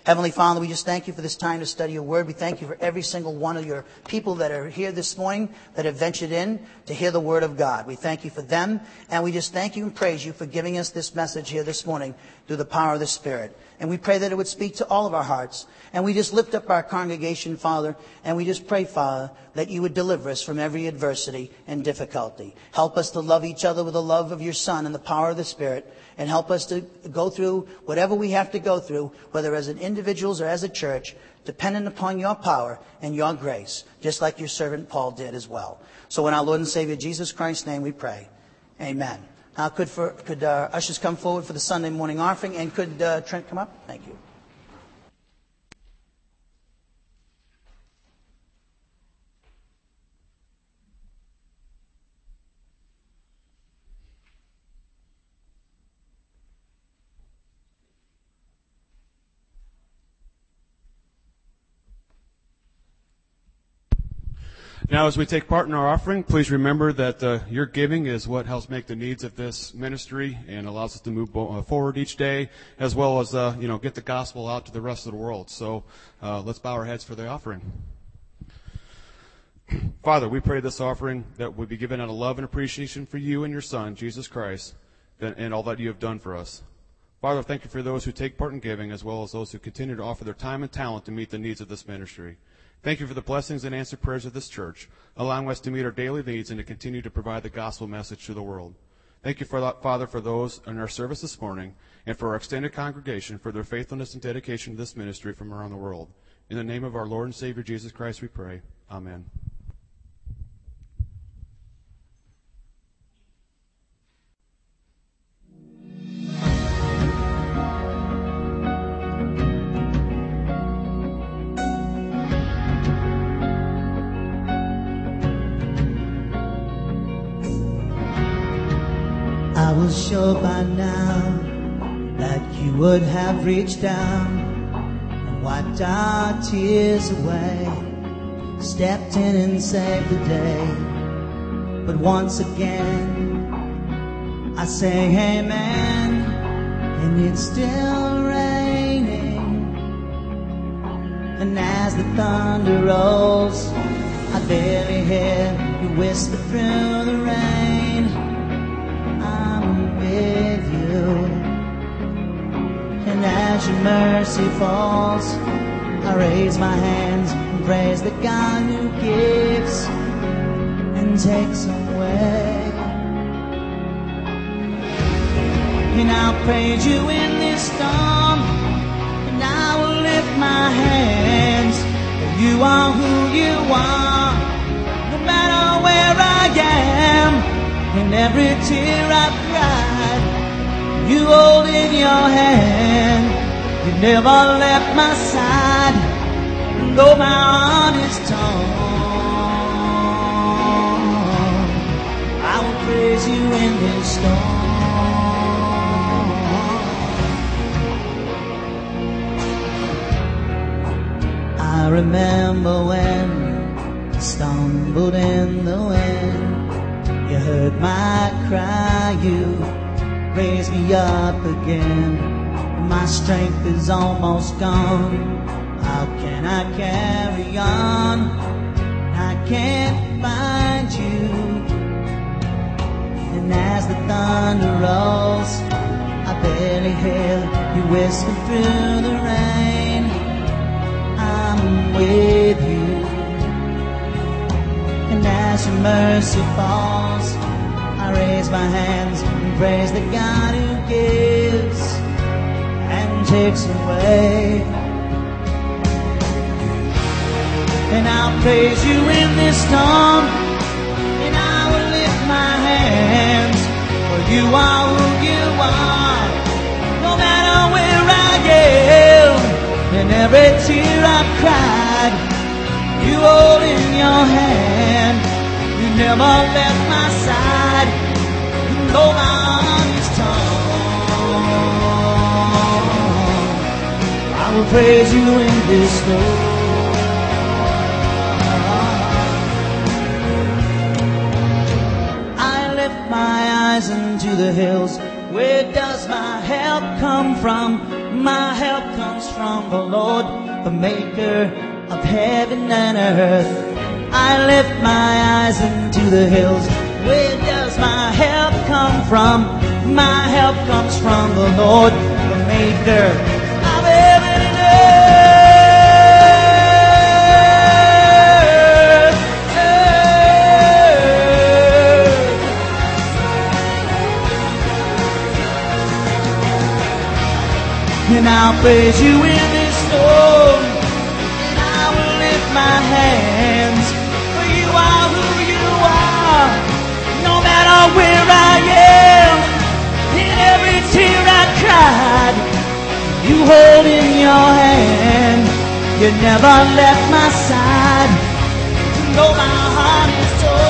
[SPEAKER 2] Heavenly Father, we just thank you for this time to study your word. We thank you for every single one of your people that are here this morning that have ventured in to hear the word of God. We thank you for them, and we just thank you and praise you for giving us this message here this morning through the power of the Spirit. And we pray that it would speak to all of our hearts. And we just lift up our congregation, Father, and we just pray, Father, that you would deliver us from every adversity and difficulty. Help us to love each other with the love of your Son and the power of the Spirit, and help us to go through whatever we have to go through, whether as an individuals or as a church, dependent upon your power and your grace, just like your servant Paul did as well. So in our Lord and Savior Jesus Christ's name we pray. Amen. Now, could, for, could uh, ushers come forward for the Sunday morning offering, and could uh, Trent come up? Thank you.
[SPEAKER 1] Now, as we take part in our offering, please remember that uh, your giving is what helps make the needs of this ministry and allows us to move uh, forward each day, as well as uh, you know get the gospel out to the rest of the world. So uh, let's bow our heads for the offering. [clears throat] Father, we pray this offering that would be given out of love and appreciation for you and your Son, Jesus Christ, and all that you have done for us. Father, thank you for those who take part in giving, as well as those who continue to offer their time and talent to meet the needs of this ministry. Thank you for the blessings and answered prayers of this church, allowing us to meet our daily needs and to continue to provide the gospel message to the world. Thank you, for Father, for those in our service this morning and for our extended congregation for their faithfulness and dedication to this ministry from around the world. In the name of our Lord and Savior Jesus Christ, we pray. Amen.
[SPEAKER 2] I was sure by now that you would have reached down and wiped our tears away, stepped in and saved the day. But once again, I say amen, and it's still raining. And as the thunder rolls, I barely hear you whisper through the rain. With you. And as your mercy falls, I raise my hands and praise the God who gives and takes away. And I'll praise you in this storm, and I will lift my hands. You are who you are, no matter where I am. In every tear cried, you hold in your hand. You never left my side, though my heart is torn. I will praise you in this storm. I remember when I stumbled in the wind. You heard my cry, you raised me up again. My strength is almost gone. How can I carry on? I can't find you. And as the thunder rolls, I barely hear you whisper through the rain. I'm with you. And as your mercy falls, I raise my hands and praise the God who gives and takes away. And I'll praise you in this storm, and I will lift my hands, for you are who you are, no matter where I am, and every tear I've cried, you hold in your hand, you never left my side, though my I will praise you in this storm. I lift my eyes into the hills. Where does my help come from? My help comes from the Lord, the maker of heaven and earth. I lift my eyes into the hills. Where does my help come from? My help comes from the Lord, the maker I'll praise you in this storm. And I will lift my hands. For you are who you are. No matter where I am. In every tear I cried. You hold in your hand. You never left my side. Though my heart is torn.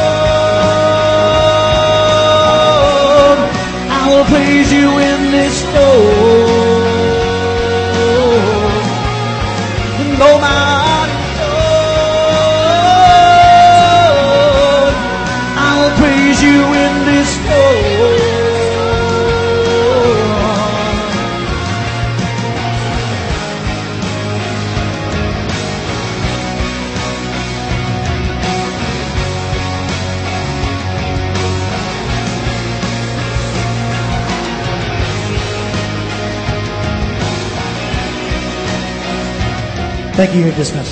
[SPEAKER 2] I will praise you in this storm. Thank you. Dismissed.